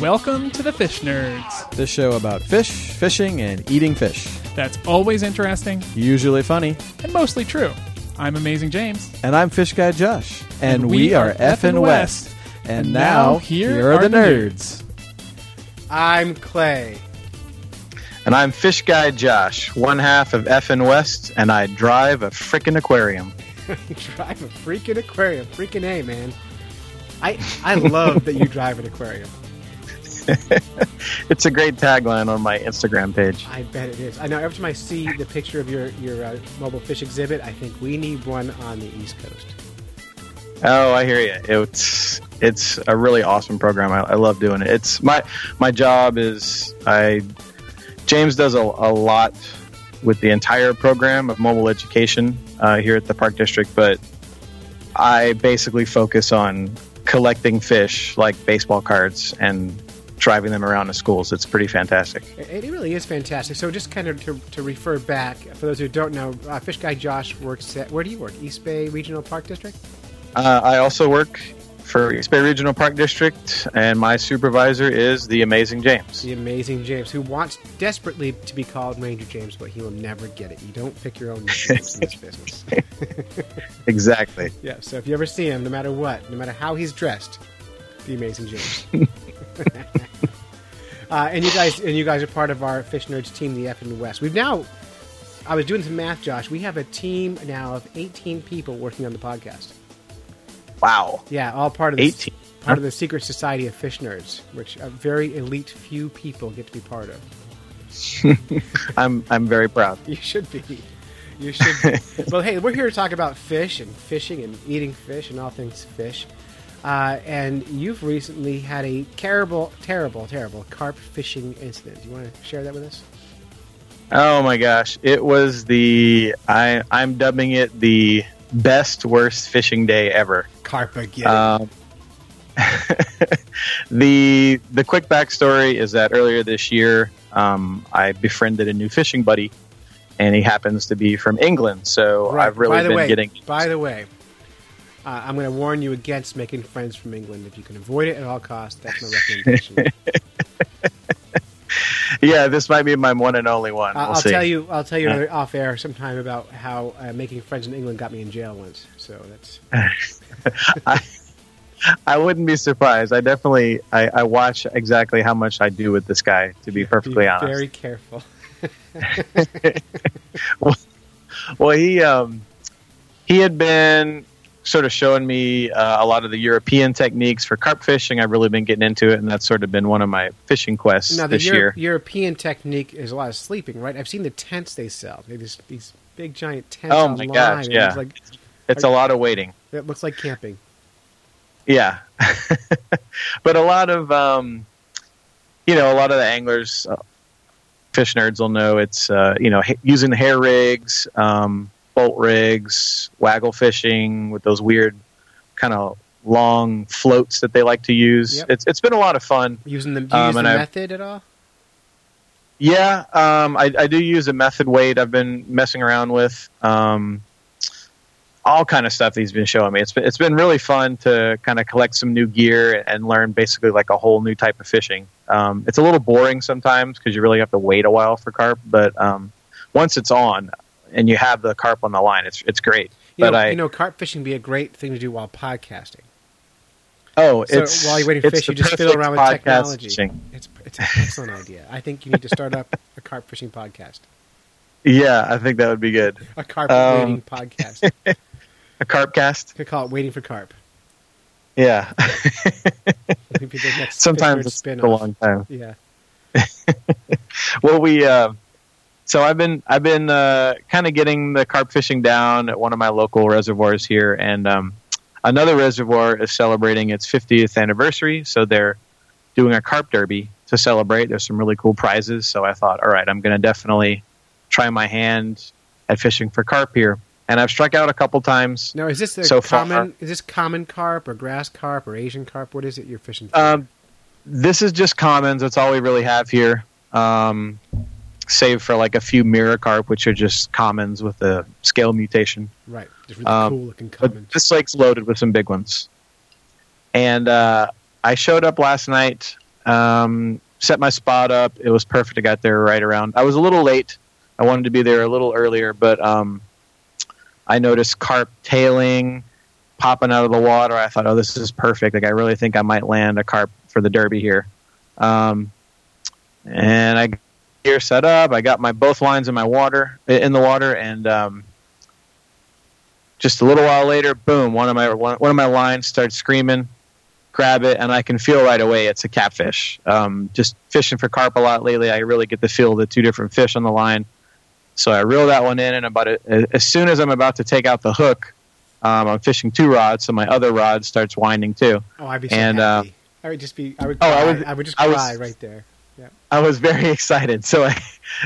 Welcome to the Fish Nerds. This show about fish, fishing, and eating fish. That's always interesting Usually funny. and mostly true. I'm Amazing James. And I'm Fish Guy Josh. And, And we, we are are F and West. West. And And now, now here here, are are the the nerds. I'm Clay. And I'm Fish Guy Josh, one half of F and West, and I drive a freaking aquarium. drive a freaking aquarium. Freaking A, man. I I love that you drive an aquarium. It's a great tagline on my Instagram page. I bet it is. I know every time I see the picture of your, your uh, mobile fish exhibit, I think we need one on the East Coast. Oh, I hear you. It's it's a really awesome program. I, I love doing it. It's my my job is I James does a, a lot with the entire program of mobile education uh, here at the Park District, but I basically focus on collecting fish like baseball cards and driving them around to schools. It's pretty fantastic. It, it really is fantastic. So just kind of to, to refer back, for those who don't know, uh, Fish Guy Josh works at, where do you work? East Bay Regional Park District? Uh, I also work for East Bay Regional Park District, and my supervisor is the amazing James. The amazing James, who wants desperately to be called Ranger James, but he will never get it. You don't pick your own nicknames in this business. Exactly. Yeah, so if you ever see him, no matter what, no matter how he's dressed, the amazing James. uh, and you guys, and you guys are part of our Fish Nerds team, the F and West. We've now, I was doing some math, Josh. We have a team now of 18 people working on the podcast. Wow. Yeah, all part of the, 18. part of the secret society of Fish Nerds, which a very elite few people get to be part of. I'm I'm very proud. You should be. You should be. well, hey, we're here to talk about fish and fishing and eating fish and all things fish. Uh, and you've recently had a terrible, terrible, terrible carp fishing incident. Do you want to share that with us? Oh my gosh, it was the I I'm dubbing it the best worst fishing day ever. Carp again. Um, the the quick backstory is that earlier this year, um, I befriended a new fishing buddy, and he happens to be from England. So Right. I've really by the been way, getting. By the way, uh, I'm going to warn you against making friends from England. If you can avoid it at all costs, that's my recommendation. yeah, this might be my one and only one. I'll, We'll I'll see. tell you. I'll tell you Uh. off air sometime about how uh, making friends in England got me in jail once. So that's I, I wouldn't be surprised. I definitely I, I watch exactly how much I do with this guy. To be perfectly be honest. very careful. Well, he um, he had been sort of showing me uh, a lot of the European techniques for carp fishing. I've really been getting into it, and that's sort of been one of my fishing quests Now, the this Euro- year. European technique is a lot of sleeping, right? I've seen the tents they sell. They just these big giant tents. Oh my gosh, yeah. It's like, It's a lot of waiting. it looks like camping. Yeah, but a lot of um, you know, a lot of the anglers, uh, fish nerds will know it's uh, you know ha- using hair rigs, um, bolt rigs, waggle fishing with those weird kind of long floats that they like to use. Yep. It's it's been a lot of fun. Using the, Um, use the method at all? Yeah, um, I, I do use a method weight. I've been messing around with um, all kind of stuff that he's been showing me. It's been, it's been really fun to kind of collect some new gear and learn basically like a whole new type of fishing. Um, it's a little boring sometimes because you really have to wait a while for carp, but um, once it's on and you have the carp on the line, it's it's great. You but know, I you know, carp fishing would be a great thing to do while podcasting. oh, So it's while you're waiting to fish, you just fiddle around with technology. fishing. It's it's an excellent idea. I think you need to start up a carp fishing podcast, Yeah, I think that would be good. a carp Um, waiting podcast. A carp cast. They call it "Waiting for Carp." Yeah. Maybe the next Sometimes it's a long time. Yeah. well we uh so i've been i've been uh kind of getting the carp fishing down at one of my local reservoirs here and um another reservoir is celebrating its 50th anniversary so they're doing a carp derby to celebrate there's some really cool prizes so i thought all right i'm going to definitely try my hand at fishing for carp here and i've struck out a couple times Now, is this So far- common? Is this common carp or grass carp or Asian carp? What is it you're fishing? For? Um, this is just commons. That's all we really have here. Um, save for like a few mirror carp, which are just commons with the scale mutation. Right. Just really Um, cool looking But this lake's loaded with some big ones. And uh, I showed up last night, um, set my spot up. It was perfect. I got there right around. I was a little late. I wanted to be there a little earlier, but um, I noticed carp tailing, popping out of the water. I thought, oh, this is perfect. Like I really think I might land a carp for the derby here. Um, and I gear set up. I got my both lines in my water in the water, and um, just a little while later, boom! One of my one, one of my lines starts screaming. Grab it, and I can feel right away it's a catfish. Um, just fishing for carp a lot lately, I really get the feel of the two different fish on the line. So I reel that one in, and about it, as soon as I'm about to take out the hook, um, I'm fishing two rods, so my other rod starts winding too. Oh, I'd be so and, uh. I would just be. I would. Oh, Cry. I I would- would, just I was- cry right there. I was very excited. So I,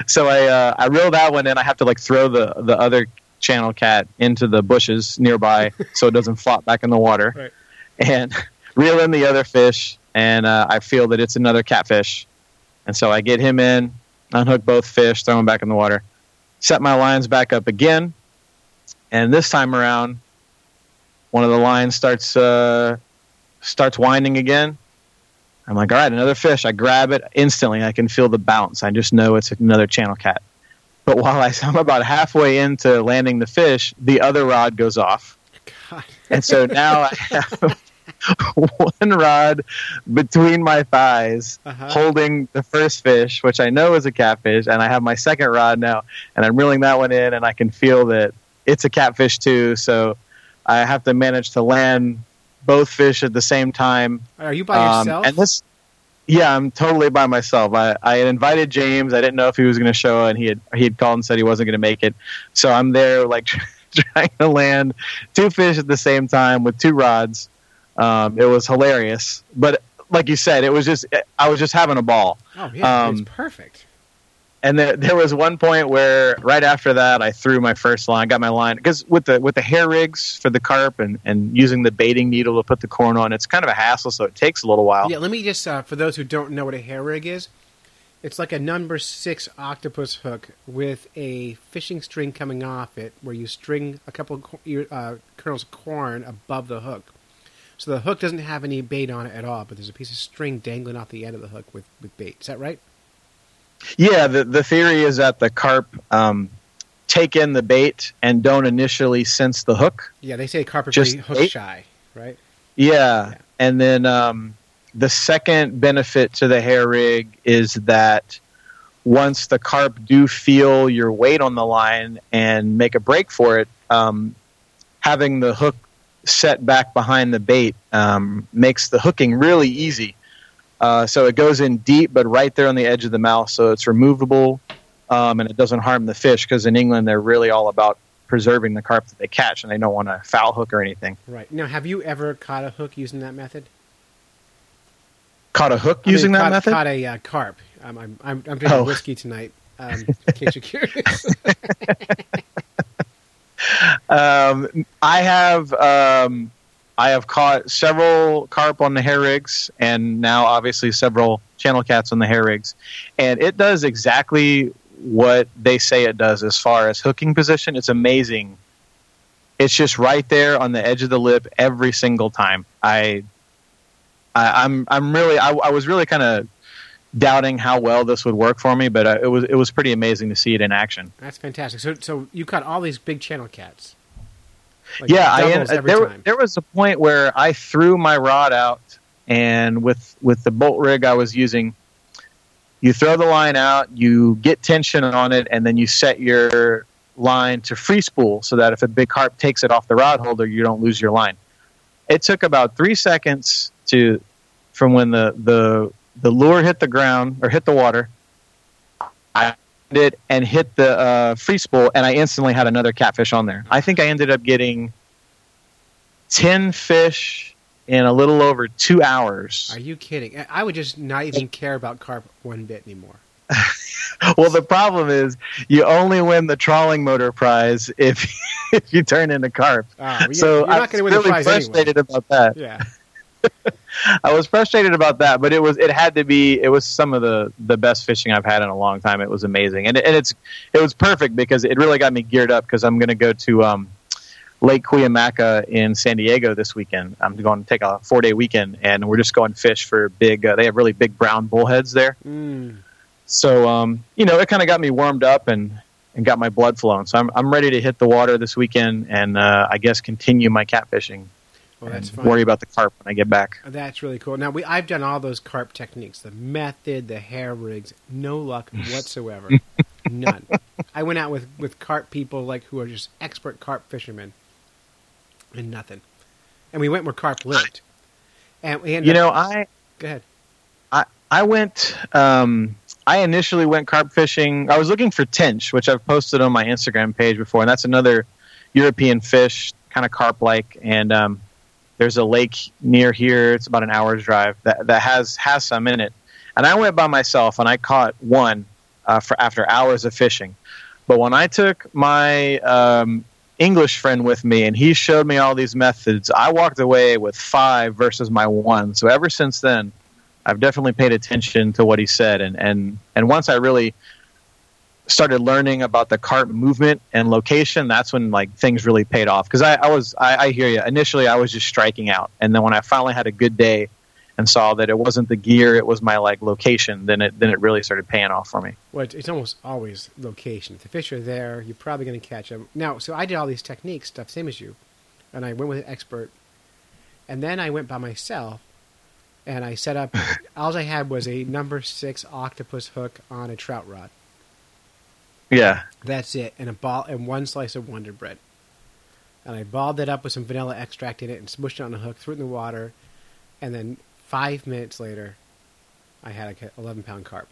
so I, uh, I reel that one in. I have to like throw the the other channel cat into the bushes nearby so it doesn't flop back in the water, Right. and reel in the other fish. And uh, I feel that it's another catfish, and so I get him in, unhook both fish, throw them back in the water, set my lines back up again, and this time around, one of the lines starts uh, starts winding again. I'm like, all right, another fish. I grab it instantly. I can feel the bounce. I just know it's another channel cat. But while I, I'm about halfway into landing the fish, the other rod goes off. God. And so now I have one rod between my thighs Uh-huh. holding the first fish, which I know is a catfish, and I have my second rod now, and I'm reeling that one in, and I can feel that it's a catfish too. So I have to manage to land both fish at the same time Are you by um, yourself? and this, yeah, I'm totally by myself. I, I had invited James. I didn't know if he was going to show, and he had he had called and said he wasn't going to make it. So I'm there, like trying to land two fish at the same time with two rods. Um, it was hilarious, but like you said, it was just I was just having a ball. oh yeah, um, it's perfect. And there, was one point where right after that, I threw my first line, got my line because with the with the hair rigs for the carp and, and using the baiting needle to put the corn on, it's kind of a hassle, so it takes a little while. Yeah, let me just uh, for those who don't know what a hair rig is, it's like a number six octopus hook with a fishing string coming off it, where you string a couple of uh, kernels of corn above the hook. So the hook doesn't have any bait on it at all, but there's a piece of string dangling off the end of the hook with, with bait. Is that right? Yeah, the the theory is that the carp um, take in the bait and don't initially sense the hook. Yeah, they say carp are Just pretty hook bait? shy, right? Yeah, Yeah. and then um, the second benefit to the hair rig is that once the carp do feel your weight on the line and make a break for it, um, having the hook set back behind the bait um, makes the hooking really easy. Uh, so it goes in deep, but right there on the edge of the mouth, so it's removable um, and it doesn't harm the fish. Because in England, they're really all about preserving the carp that they catch, and they don't want to foul hook or anything. Right. Now, have you ever caught a hook using that method? Caught a hook I mean, using that caught, method? Caught a uh, carp. Um, I'm, I'm, I'm drinking Oh. whiskey tonight. Um, in case you're curious. Um, I have um, I have caught several carp on the hair rigs, and now obviously several channel cats on the hair rigs, and it does exactly what they say it does as far as hooking position. It's amazing. It's just right there on the edge of the lip every single time. I, I I'm I'm really I, I was really kind of doubting how well this would work for me, but uh, it was it was pretty amazing to see it in action. That's fantastic. So, so you caught all these big channel cats. Like yeah, I en- uh, every there time. there was a point where I threw my rod out, and with with the bolt rig I was using, you throw the line out, you get tension on it, and then you set your line to free spool so that if a big carp takes it off the rod holder, you don't lose your line. It took about three seconds to from when the the the lure hit the ground or hit the water. It and hit the uh, free spool, and I instantly had another catfish on there. I think I ended up getting ten fish in a little over two hours. Are you kidding? I- would just not even care about carp one bit anymore. Well, the problem is you only win the trolling motor prize if if you turn into carp. Uh, well, so you're I not going to win really the prize anyway. frustrated about that. Yeah. I was frustrated about that, but it was it had to be it was some of the the best fishing I've had in a long time. It was amazing, and and it's it was perfect because it really got me geared up because I'm going to go to um, Lake Cuyamaca in San Diego this weekend. I'm going to take a four day weekend, and we're just going fish for big. Uh, they have really big brown bullheads there, Mm. so um, you know it kind of got me warmed up and and got my blood flowing. So I'm I'm ready to hit the water this weekend and uh, I guess continue my catfishing. Well, that's fine. worry about the carp when I get back. That's really cool. Now we I've done all those carp techniques, the method, the hair rigs, no luck whatsoever. None. I went out with with carp people like who are just expert carp fishermen, and nothing. And we went where carp lived. And we ended You up- know, I go ahead. I I went. Um, I initially went carp fishing. I was looking for tench, which I've posted on my Instagram page before, and that's another European fish, kind of carp-like. And um, there's a lake near here. It's about an hour's drive that that has has some in it. And I went by myself, and I caught one uh, for after hours of fishing. But when I took my um, English friend with me, and he showed me all these methods, I walked away with five versus my one. So ever since then. I've definitely paid attention to what he said, and and and once I really started learning about the carp movement and location, that's when like things really paid off. Because I, I was I, I hear you. Initially, I was just striking out, and then when I finally had a good day and saw that it wasn't the gear, it was my like location, then it then it really started paying off for me. Well, it's- it's almost always location. If the fish are there, you're probably going to catch them. Now, so I did all these techniques stuff, same as you, and I went with an expert, and then I went by myself, and I set up. all I had was a number six octopus hook on a trout rod. Yeah, That's it, and a ball and one slice of Wonder Bread. And I balled it up with some vanilla extract in it and smushed it on a hook, threw it in the water, and then five minutes later, I had a 11 pound carp.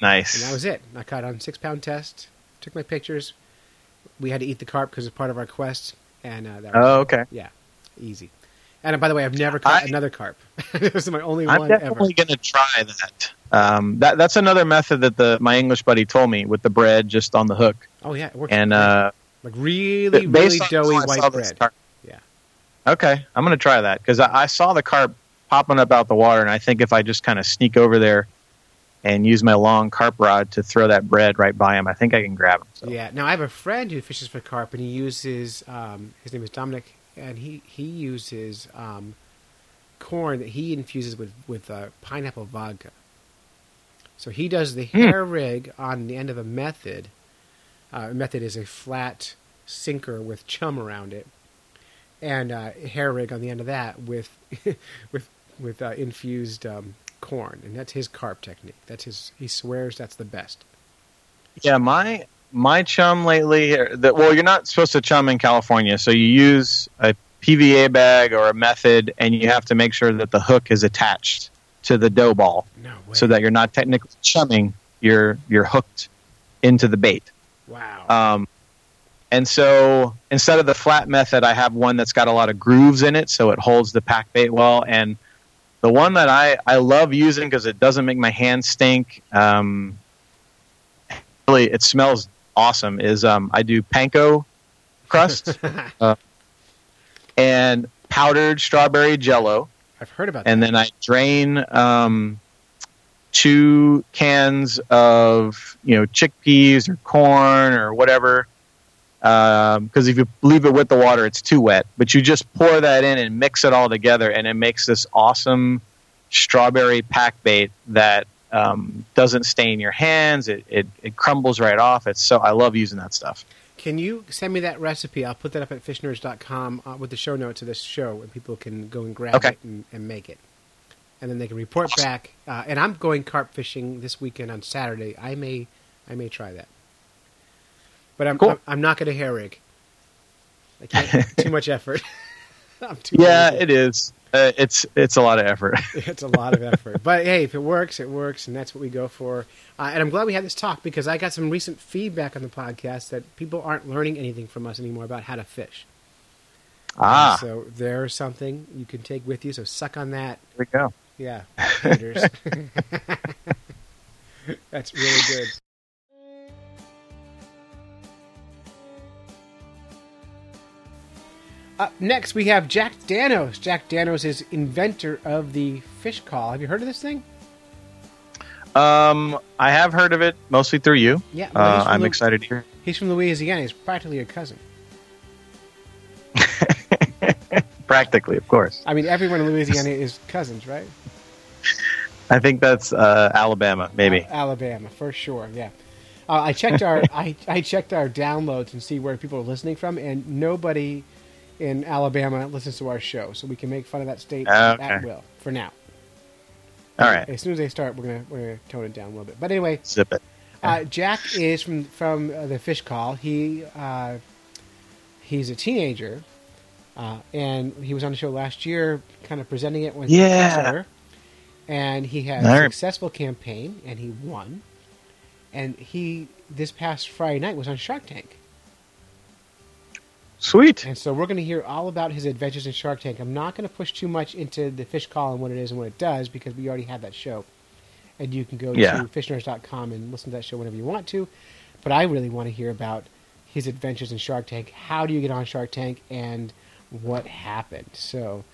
nice. And that was it. I caught on six pound test, took my pictures. We had to eat the carp because it's part of our quest, and uh, that was oh, okay. yeah, easy. And uh, by the way, I've never caught I- another carp. this is my only I'm one ever. definitely going to try that. Um, that that's another method that the my English buddy told me with the bread just on the hook, Oh yeah, it works. and uh, like really, really doughy how I saw white bread. Yeah. Okay, I'm going to try that because I, I saw the carp popping up out the water, and I think if I just kind of sneak over there and use my long carp rod to throw that bread right by him, I think I can grab him. So. Yeah. Now I have a friend who fishes for carp, and he uses um, his name is Dominic, and he he uses um, corn that he infuses with with uh, pineapple vodka. So he does the Hmm. hair rig on the end of a method. Uh, method is a flat sinker with chum around it, and uh, hair rig on the end of that with with with uh, infused um, corn, and that's his carp technique. That's his. He swears that's the best. Yeah, my my chum lately. That well, you're not supposed to chum in California, so you use a PVA bag or a method, and you have to make sure that the hook is attached to the dough ball, No so that you're not technically chumming. You're you're hooked into the bait. wow. Um, and so instead of the flat method, I have one that's got a lot of grooves in it, so it holds the pack bait well. And the one that I, I love using because it doesn't make my hands stink. Um, really, it smells awesome. Is um, I do panko crust uh, and powdered strawberry jello I've heard about and that. then I drain um, two cans of you know chickpeas or corn or whatever. Because if you leave it with the water, it's too wet. But you just pour that in and mix it all together, and it makes this awesome strawberry pack bait that um, doesn't stain your hands. It, it it crumbles right off. It's so I love using that stuff. Can you send me that recipe? I'll put that up at fishnerds.com uh, with the show notes of this show, and people can go and grab Okay. it and, and make it. And then they can report back. Uh, and I'm going carp fishing this weekend on Saturday. I may, I may try that. But I'm, Cool. I'm, I'm not going to hair rig. Too much effort. I'm too Yeah, lazy. it is. Uh, it's it's a lot of effort. it's a lot of effort. But hey, if it works, it works, and that's what we go for. Uh, and I'm glad we had this talk because I got some recent feedback on the podcast that people aren't learning anything from us anymore about how to fish. ah, So there's something you can take with you. So suck on that. here we go. Yeah, that's really good. Up next, we have Jack Danos. Jack Danos is inventor of the fish call. Have you heard of this thing? Um, I have heard of it mostly through you. Yeah, well, uh, I'm Lu- excited to hear. He's from Louisiana. He's practically your cousin. Practically, of course. I mean, everyone in Louisiana is cousins, right? I think that's uh, Alabama, maybe. Al- Alabama, for sure. Yeah. Uh, I checked our I, I checked our downloads and see where people are listening from, and nobody in Alabama listens to our show, so we can make fun of that state Okay. at will for now. All right, As soon as they start, we're gonna we're gonna tone it down a little bit. But anyway, zip it. uh, Jack is from from uh, the Fish Call. He uh, he's a teenager, uh, and he was on the show last year, kind of presenting it when Yeah. and he had a successful campaign, and he won. And he this past Friday night was on Shark Tank, Sweet. and so we're going to hear all about his adventures in Shark Tank. I'm not going to push too much into the Fish Call and what it is and what it does because we already have that show, and you can go Yeah. to fishnerds.com and listen to that show whenever you want to. But I really want to hear about his adventures in Shark Tank. How do you get on Shark Tank, and what happened? So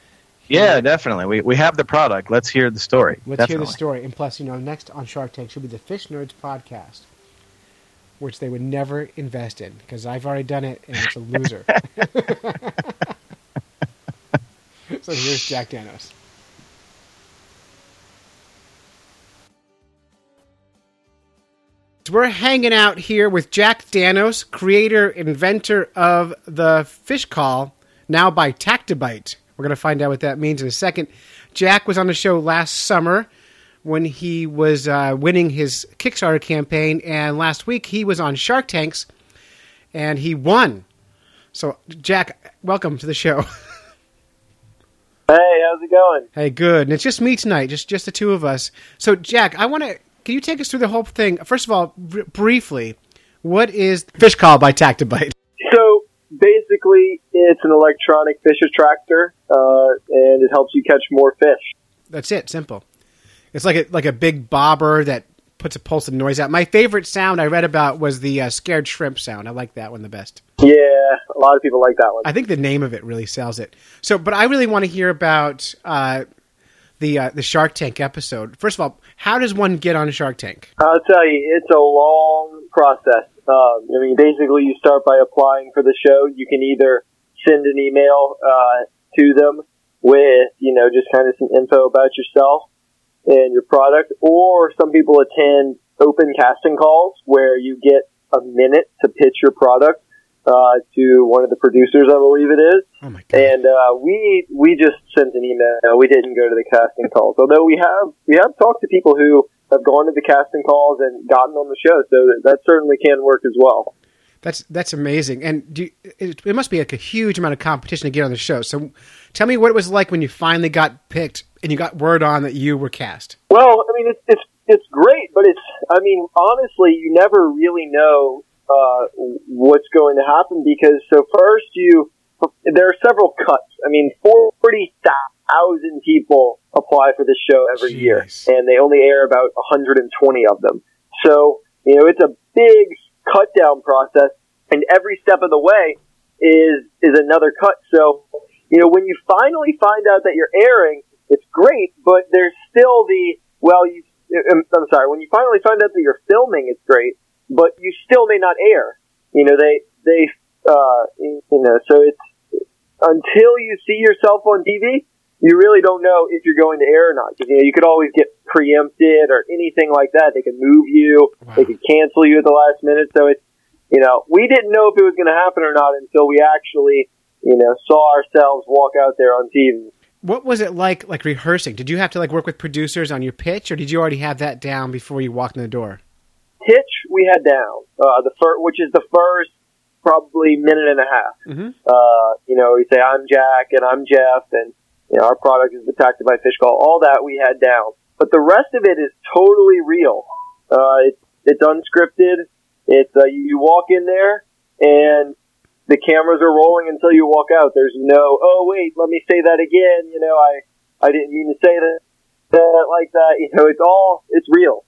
Yeah, definitely. We we have the product. Let's hear the story. Let's definitely. hear the story. And plus, you know, next on Shark Tank should be the Fish Nerds podcast, which they would never invest in because I've already done it and it's a loser. so here's Jack Danos. So We're hanging out here with Jack Danos, creator, inventor of the fish call, now by Tactibite. We're going to find out what that means in a second. Jack was on the show last summer when he was uh, winning his Kickstarter campaign, and last week he was on Shark Tanks and he won. So, Jack, welcome to the show. Hey, how's it going? Hey, good. And it's just me tonight, just just the two of us. So, Jack, I want to. Can you take us through the whole thing? First of all, br- briefly, what is Fish Call by Tactibite? So basically, it's an electronic fish attractor, uh, and it helps you catch more fish. That's it. Simple. It's like a like a big bobber that puts a pulse of noise out. My favorite sound I read about was the uh, scared shrimp sound. I like that one the best. Yeah, a lot of people like that one. I think the name of it really sells it. So, but I really want to hear about uh, the uh, the Shark Tank episode. First of all, how does one get on Shark Tank? I'll tell you, it's a long process. Um, I mean, basically, you start by applying for the show. You can either send an email uh, to them with, you know, just kind of some info about yourself and your product, or some people attend open casting calls where you get a minute to pitch your product uh, to one of the producers, I believe it is. Oh my god! And uh, we we just sent an email. We didn't go to the casting calls, although we have we have talked to people who have gone to the casting calls and gotten on the show. So that, that certainly can work as well. That's that's amazing. And do you, it, it must be like a huge amount of competition to get on the show. So, tell me what it was like when you finally got picked and you got word on that you were cast. Well, I mean, it's it's it's great, but it's I mean, honestly, you never really know uh, what's going to happen because so first you there are several cuts. I mean, forty thousand people apply for this show every year, and they only air about 120 of them. So you know, it's a big cut down process, and every step of the way is is another cut. So you know, when you finally find out that you're airing, it's great, but there's still the well, you. I'm I'm sorry. When you finally find out that you're filming, it's great, but you still may not air. You know, they they uh, you know, so it's until you see yourself on TV, you really don't know if you're going to air or not. you know, you could always get preempted or anything like that. They could move you, Wow. they could cancel you at the last minute. So it's you know, we didn't know if it was going to happen or not until we actually you know saw ourselves walk out there on TV. What was it like, like rehearsing? Did you have to like work with producers on your pitch, or did you already have that down before you walked in the door? pitch we had down, uh, the first, which is the first probably minute and a half. Mm-hmm. Uh, you know, we say I'm Jack and I'm Jeff, and you know our product is detected by fish call. All that we had down, but the rest of it is totally real. Uh, it's it's unscripted. It's uh, you, you walk in there and the cameras are rolling until you walk out. There's no oh wait, let me say that again. You know, I I didn't mean to say that that like that. You know, it's all it's real.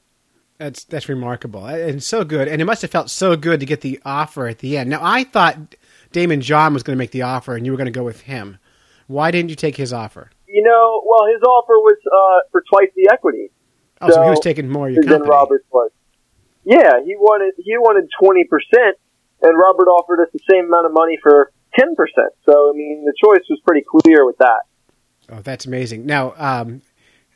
That's that's remarkable and so good. And it must have felt so good to get the offer at the end. Now I thought Daymond John was going to make the offer, and you were going to go with him. Why didn't you take his offer? You know, well, his offer was uh, for twice the equity Oh, so, he was taking more of your than company. Robert was. Yeah, he wanted he wanted twenty percent, and Robert offered us the same amount of money for ten percent. So I mean, the choice was pretty clear with that. Oh, that's amazing. Now, um,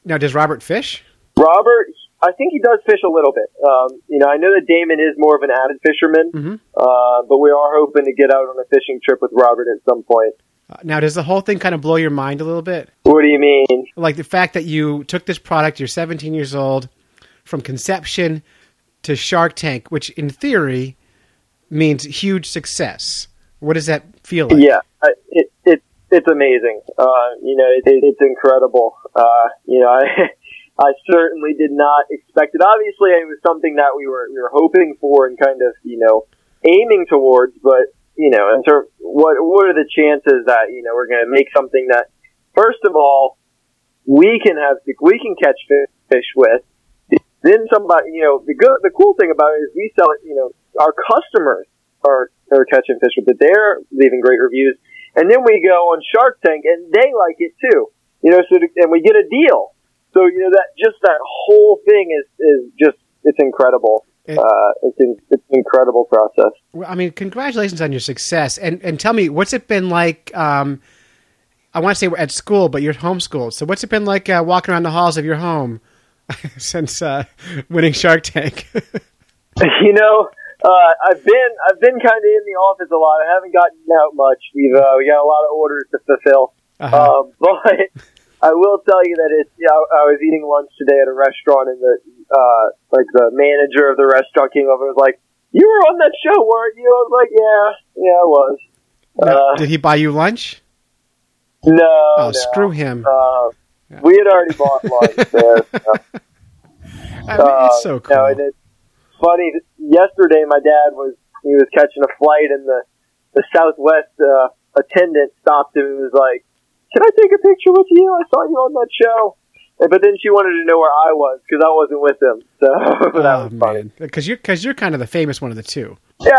now does Robert fish? Robert, I think he does fish a little bit. Um, you know, I know that Daymond is more of an avid fisherman, Mhm. uh, but we are hoping to get out on a fishing trip with Robert at some point. Uh, now, does the whole thing kind of blow your mind a little bit? What do you mean? Like the fact that you took this product, you're 17 years old, from conception to Shark Tank, which in theory means huge success. What does that feel like? Yeah, it, it it's amazing. Uh, you know, it, it, it's incredible. Uh, you know, I I certainly did not expect it. Obviously, it was something that we were we were hoping for and kind of you know aiming towards. But you know, in terms what what are the chances that you know we're going to make something that first of all we can have we can catch fi- fish with. Then somebody, you know, the good, the cool thing about it is we sell it. You know, our customers are are catching fish with it. They're leaving great reviews, and then we go on Shark Tank, and they like it too. You know, so to, and we get a deal. So you know that just that whole thing is is just it's incredible. It- uh, it's in, it's an incredible process. I mean, congratulations on your success. And and tell me, what's it been like? Um, I want to say we're at school, but you're homeschooled. So what's it been like uh, walking around the halls of your home since uh, winning Shark Tank? you know, uh, I've been I've been kind of in the office a lot. I haven't gotten out much. We've uh, we got a lot of orders to fulfill. Uh-huh. Um, but I will tell you that it's. Yeah, I, I was eating lunch today at a restaurant, and the uh, like the manager of the restaurant came over and was like, "You were on that show, weren't you?" I was like, "Yeah, yeah, I was." Uh, Did he buy you lunch? no, Oh, no. screw him! Uh, we had already bought lunch there. so. I mean, it's so Uh, cool. No, and it's funny. Yesterday, my dad was he was catching a flight, and the the Southwest uh, attendant stopped him and was like, "Can I take a picture with you? I saw you on that show." But then she wanted to know where I was because I wasn't with him. So that oh was funny. because you're because you're kind of the famous one of the two. Yeah,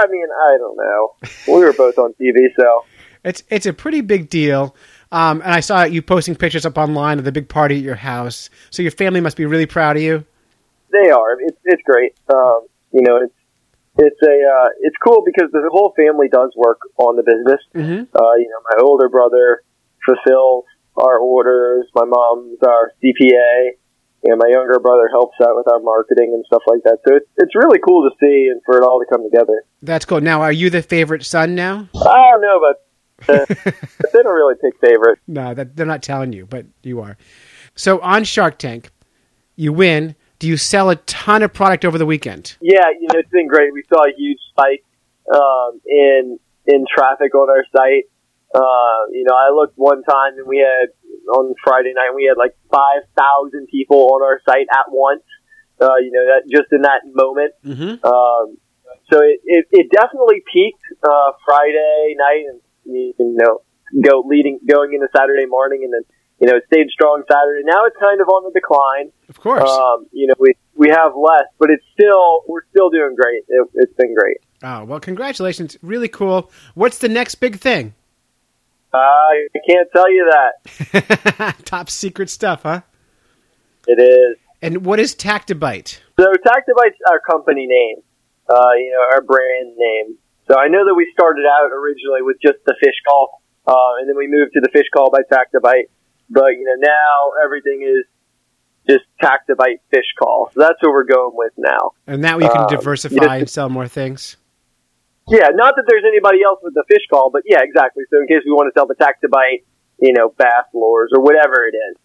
I mean, I don't know. We were both on TV, so It's it's a pretty big deal. Um, and I saw you posting pictures up online of the big party at your house. So your family must be really proud of you. they are. It's it's great. Um, you know, it's it's a uh, it's cool because the whole family does work on the business. Mm-hmm. Uh, you know, my older brother fulfills our orders. My mom's our CPA. And my younger brother helps out with our marketing and stuff like that. So it's, it's really cool to see and for it all to come together. That's cool. Now, are you the favorite son now? I don't know, but uh, they don't really pick favorites. No, that they're not telling you, but you are. So on Shark Tank, you win. Do you sell a ton of product over the weekend? Yeah, you know, it's been great. We saw a huge spike um, in in traffic on our site. Uh, you know, I looked one time and we had on Friday night we had like five thousand people on our site at once. Uh, you know, that just in that moment. Mm-hmm. Um, so it, it, it definitely peaked uh, Friday night, and you you know go leading going into Saturday morning, and then you know it stayed strong Saturday. Now it's kind of on the decline. Of course. Um, you know, we we have less, but it's still we're still doing great. It, it's been great. oh well, congratulations! Really cool. What's the next big thing? Uh, I can't tell you that Top secret stuff, huh? it is. And what is Tactibite? So Tactibite's our company name, uh, you know, our brand name. So I know that we started out originally with just the fish call, uh, and then we moved to the fish call by Tactibite. But you know, now everything is just Tactibite fish call. So that's what we're going with now. And that way you can Um, diversify you just- and sell more things. Yeah, not that there's anybody else with the fish call, but yeah, exactly. So in case we want to sell the Tactibite, you know, bass lures or whatever it is,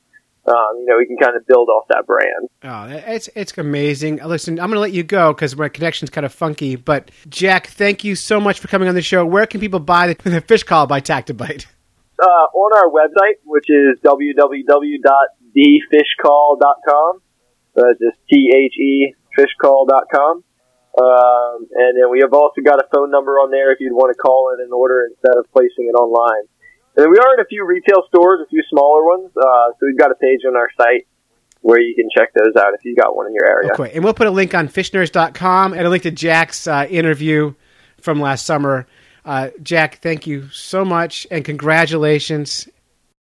um, you know, we can kind of build off that brand. Oh, it's it's amazing. Listen, I'm going to let you go because my connection's kind of funky. But Jack, thank you so much for coming on the show. Where can people buy the, the fish call by Tactibite? Uh, on our website, which is www.thefishcall.com. Uh, just T-H-E fishcall.com. Um, and then we have also got a phone number on there if you'd want to call in and order instead of placing it online. And we are in a few retail stores, a few smaller ones. Uh, so we've got a page on our site where you can check those out if you've got one in your area. Okay, and we'll put a link on fishnerds.com and a link to Jack's uh, interview from last summer Uh, Jack, thank you so much and congratulations.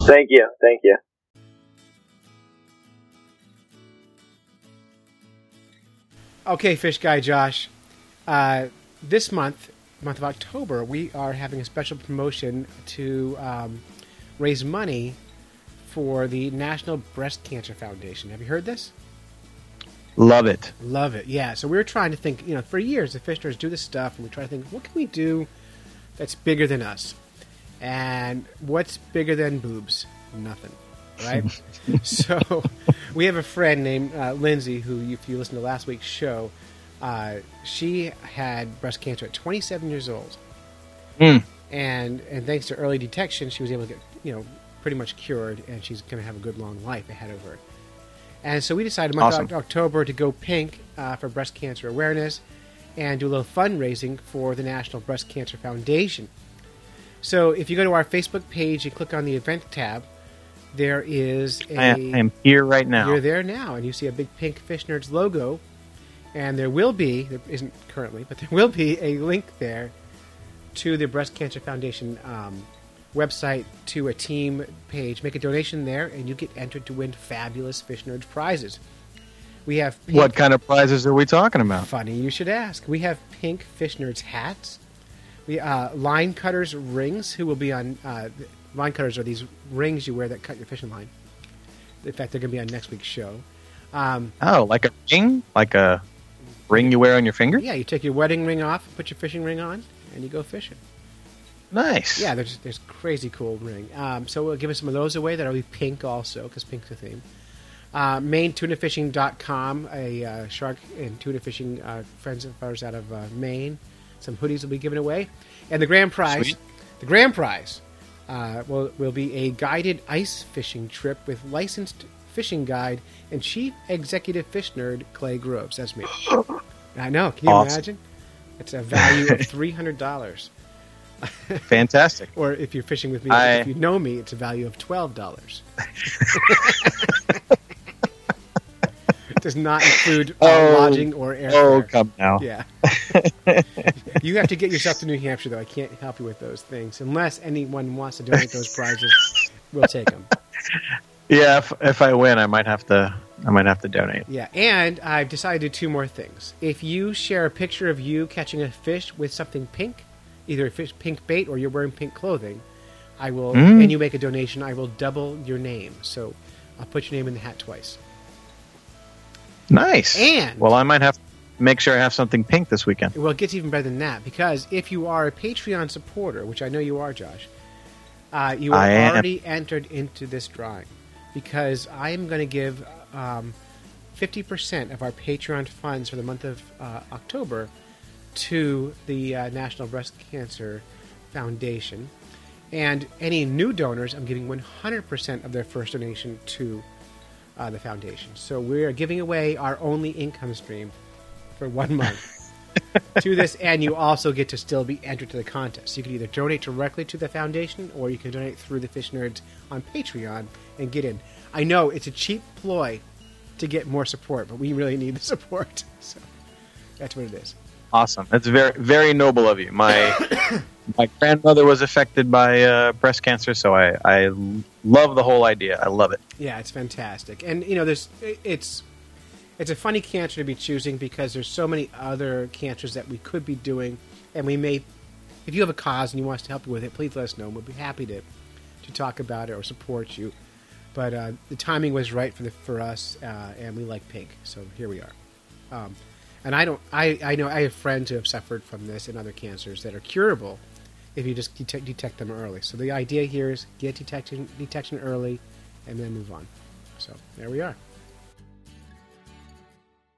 Thank you. Thank you. Okay, Fish Guy Josh. Uh, this month, month of October, we are having a special promotion to um, raise money for the National Breast Cancer Foundation. Have you heard this? Love it. Love it. Yeah. So we were trying to think. You know, for years the Fishers do this stuff, and we try to think, what can we do that's bigger than us? And what's bigger than boobs? Nothing. Right. so we have a friend named uh, Lindsay who, if you listen to last week's show, uh, she had breast cancer at 27 years old, Mm. and and thanks to early detection, she was able to get you know pretty much cured, and she's going to have a good long life ahead of her. And so we decided month Awesome. October to go pink uh, for breast cancer awareness and do a little fundraising for the National Breast Cancer Foundation. So if you go to our Facebook page and click on the event tab, there is a I, I am here right now. you're there now, and you see a big pink Fish Nerds logo, and there will be there isn't currently, but there will be a link there to the Breast Cancer Foundation um, website to a team page. Make a donation there, and you get entered to win fabulous Fish Nerds prizes. We have pink, What kind of prizes are we talking about? Funny you should ask. We have pink Fish Nerds hats. We uh, line cutters rings. Who will be on uh, line cutters? Are these rings you wear that cut your fishing line? In fact, they're going to be on next week's show. Um, Oh, like a ring? Like a ring you wear on your finger? yeah, you take your wedding ring off, put your fishing ring on, and you go fishing. Nice. Yeah, there's there's crazy cool ring. Um, so we'll give us some of those away. That'll be pink also, because pink's a theme. Uh, MaineTunaFishing.com, a uh, shark and tuna fishing uh, friends of ours out of uh, Maine. Some hoodies will be given away, and the grand prize, Sweet. the grand prize, uh, will will be a guided ice fishing trip with licensed fishing guide and chief executive fish nerd Clay Groves. That's me. I know. Can you Awesome. imagine? It's a value of three hundred dollars. Fantastic. Or if you're fishing with me, I- if you know me, it's a value of twelve dollars. Does not include uh, Oh, lodging or airfare. Oh, come now. Yeah. you have to get yourself to New Hampshire, though. I can't help you with those things unless anyone wants to donate those prizes. We'll take them. Yeah, if, if I win, I might have to. I might have to donate. Yeah, and I've decided to do two more things. If you share a picture of you catching a fish with something pink, either a fish pink bait or you're wearing pink clothing, I will, Mm. and you make a donation, I will double your name. So I'll put your name in the hat twice. Nice. And- well, I might have to make sure I have something pink this weekend. Well, it gets even better than that because if you are a Patreon supporter, which I know you are, Josh, uh, you are I am. already entered into this drawing because I am going to give um, 50% of our Patreon funds for the month of uh, October to the uh, National Breast Cancer Foundation. And any new donors, I'm giving 100% of their first donation to uh, the foundation. So we're giving away our only income stream for one month to this, and you also get to still be entered to the contest. You can either donate directly to the foundation, or you can donate through the Fish Nerds on Patreon and get in. I know it's a cheap ploy to get more support, but we really need the support. So that's what it is. Awesome. That's very very noble of you. My my grandmother was affected by uh, breast cancer, so I I love the whole idea. I love it. Yeah, it's fantastic, and you know, there's it's it's a funny cancer to be choosing because there's so many other cancers that we could be doing, and we may, if you have a cause and you want us to help you with it, please let us know. We'll be happy to to talk about it or support you. But uh, the timing was right for the for us, uh, and we like pink, so here we are. Um, and I don't, I, I know I have friends who have suffered from this and other cancers that are curable if you just detect, detect them early. So the idea here is get detection detection early, and then move on. So there we are.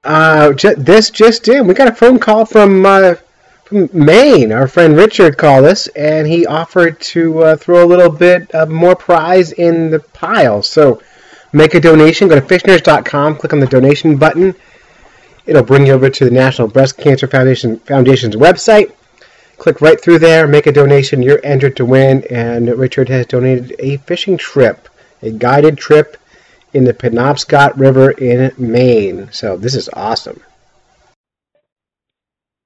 Uh, this just in. We got a phone call from uh, from Maine. Our friend Richard called us, and he offered to uh, throw a little bit uh, more prize in the pile. So make a donation. Go to fishnerds.com, click on the donation button. It'll bring you over to the National Breast Cancer Foundation Foundation's website. Click right through there, make a donation. You're entered to win, and Richard has donated a fishing trip, a guided trip in the Penobscot River in Maine. So this is awesome.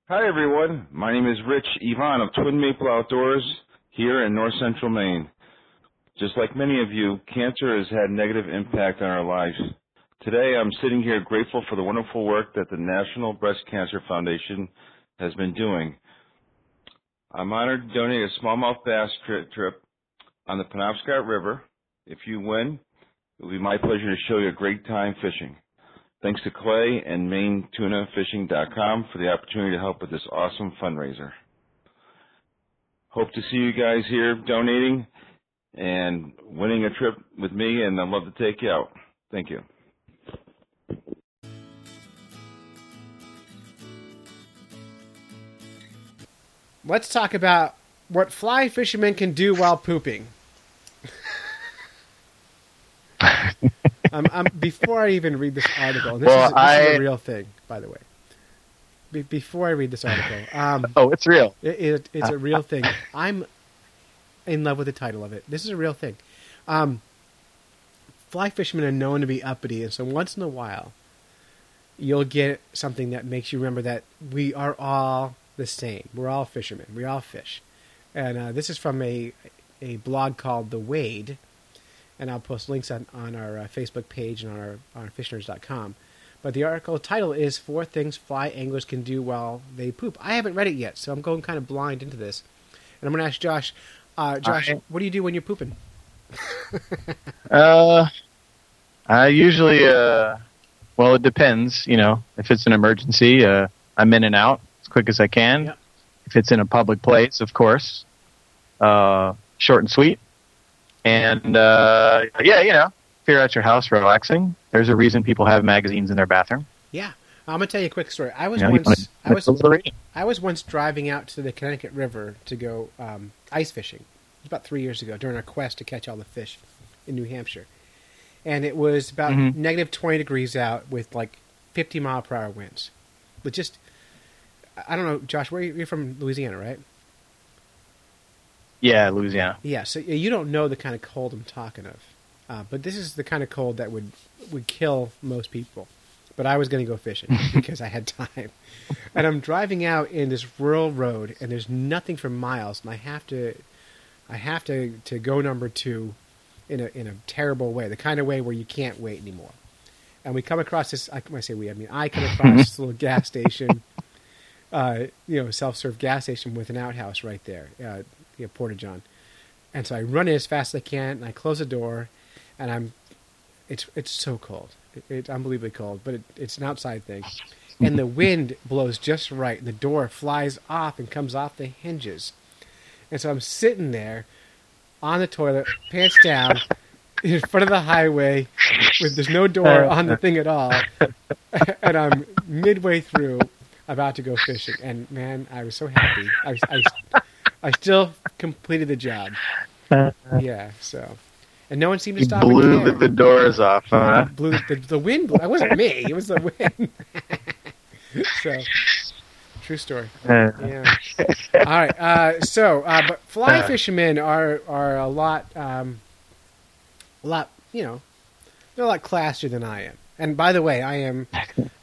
Hi, everyone. My name is Rich Yvonne of Twin Maple Outdoors here in north central Maine. Just like many of you, cancer has had negative impact on our lives. Today, I'm sitting here grateful for the wonderful work that the National Breast Cancer Foundation has been doing. I'm honored to donate a smallmouth bass tri- trip on the Penobscot River. If you win, it will be my pleasure to show you a great time fishing. Thanks to Clay and MaineTunaFishing.com for the opportunity to help with this awesome fundraiser. Hope to see you guys here donating and winning a trip with me, and I'd love to take you out. Thank you. Let's talk about what fly fishermen can do while pooping. um, um, before I even read this article, this, Well, is, this I- is a real thing, by the way. Be- before I read this article, um, Oh, it's real. it, it, it's a real thing. I'm in love with the title of it. This is a real thing. Um, fly fishermen are known to be uppity, and so once in a while, you'll get something that makes you remember that we are all the same. We're all fishermen. We all fish. And uh, this is from a a blog called The Wade, and I'll post links on, on our uh, Facebook page and on our on fishnerds.com. But the article title is Four Things Fly Anglers Can Do While They Poop. I haven't read it yet, so I'm going kind of blind into this. And I'm going to ask Josh, uh, Josh, what do you do when you're pooping? Uh, I usually, uh, well, it depends. You know, if it's an emergency, uh, I'm in and out as quick as I can. Yep. If it's in a public place, of course, uh, short and sweet. And uh, yeah, you know, if you're at your house relaxing, there's a reason people have magazines in their bathroom. Yeah. I'm going to tell you a quick story. I was once I was a little reading. I was once driving out to the Connecticut River to go um, ice fishing. Was about three years ago during our quest to catch all the fish in New Hampshire. And it was about Mhm. negative 20 degrees out with like 50 mile per hour winds. But just, I don't know, Josh, where you- you're from Louisiana, right? Yeah, Louisiana. Yeah, so you don't know the kind of cold I'm talking of. Uh, but this is the kind of cold that would would kill most people. But I was going to go fishing because I had time. And I'm driving out in this rural road, and there's nothing for miles, and I have to, I have to, to go number two, in a in a terrible way, the kind of way where you can't wait anymore. And we come across this. I, I say we, I mean I come across this little gas station, uh, you know, self serve gas station with an outhouse right there, uh, you know, Porta John. And so I run in as fast as I can, and I close the door, and I'm, it's it's so cold, it, it's unbelievably cold, but it, it's an outside thing, and the wind blows just right, and the door flies off and comes off the hinges, and so I'm sitting there, on the toilet, pants down, in front of the highway, with there's no door uh, on the uh. thing at all, and I'm midway through, about to go fishing, and man, I was so happy. I I, I still completed the job. Uh-huh. Yeah, so. And no one seemed to You stop and blew care. the, the doors off, huh? blew the, the wind. Blew, that wasn't me. It was the wind. so, true story. Uh, Yeah. All right. Uh, so, uh, but fly fishermen are are a lot, um, a lot. You know, they're a lot classier than I am. And by the way, I am.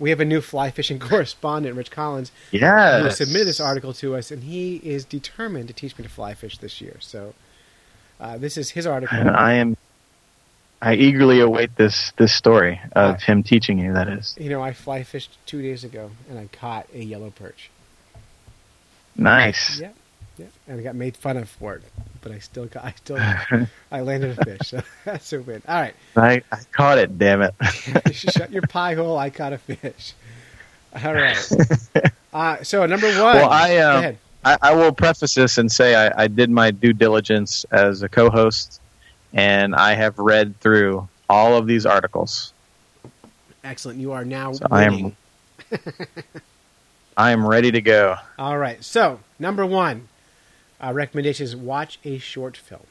We have a new fly fishing correspondent, Rich Collins, who yes. submitted this article to us, and he is determined to teach me to fly fish this year. So, uh, this is his article. And I am. I eagerly await this this story of him teaching you. That is You know, I fly fished two days ago, and I caught a yellow perch. Nice. Yeah, yeah, and I got made fun of for it, but I still got, I still, I landed a fish. So that's a win. All right, I, I caught it. Damn it. shut your pie hole. I caught a fish. All right. Uh, so number one. Well, I, um. I, I will preface this and say I, I did my due diligence as a co-host, and I have read through all of these articles. Excellent. You are now So I am- winning. I am ready to go. All right. So number one, uh, recommendation is watch a short film.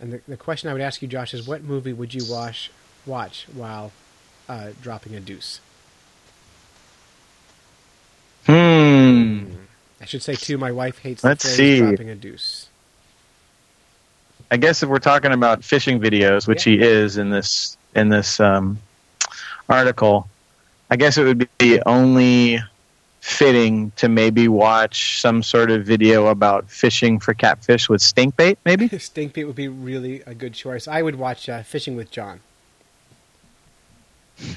And the, the question I would ask you, Josh, is what movie would you watch watch while uh, dropping a deuce? Hmm. I should say too. My wife hates Let's the phrase see. dropping a deuce. I guess if we're talking about fishing videos, which he is in this in this um, article, I guess it would be only fitting to maybe watch some sort of video about fishing for catfish with stink bait, maybe. Stink bait would be really a good choice. I would watch uh, Fishing with John.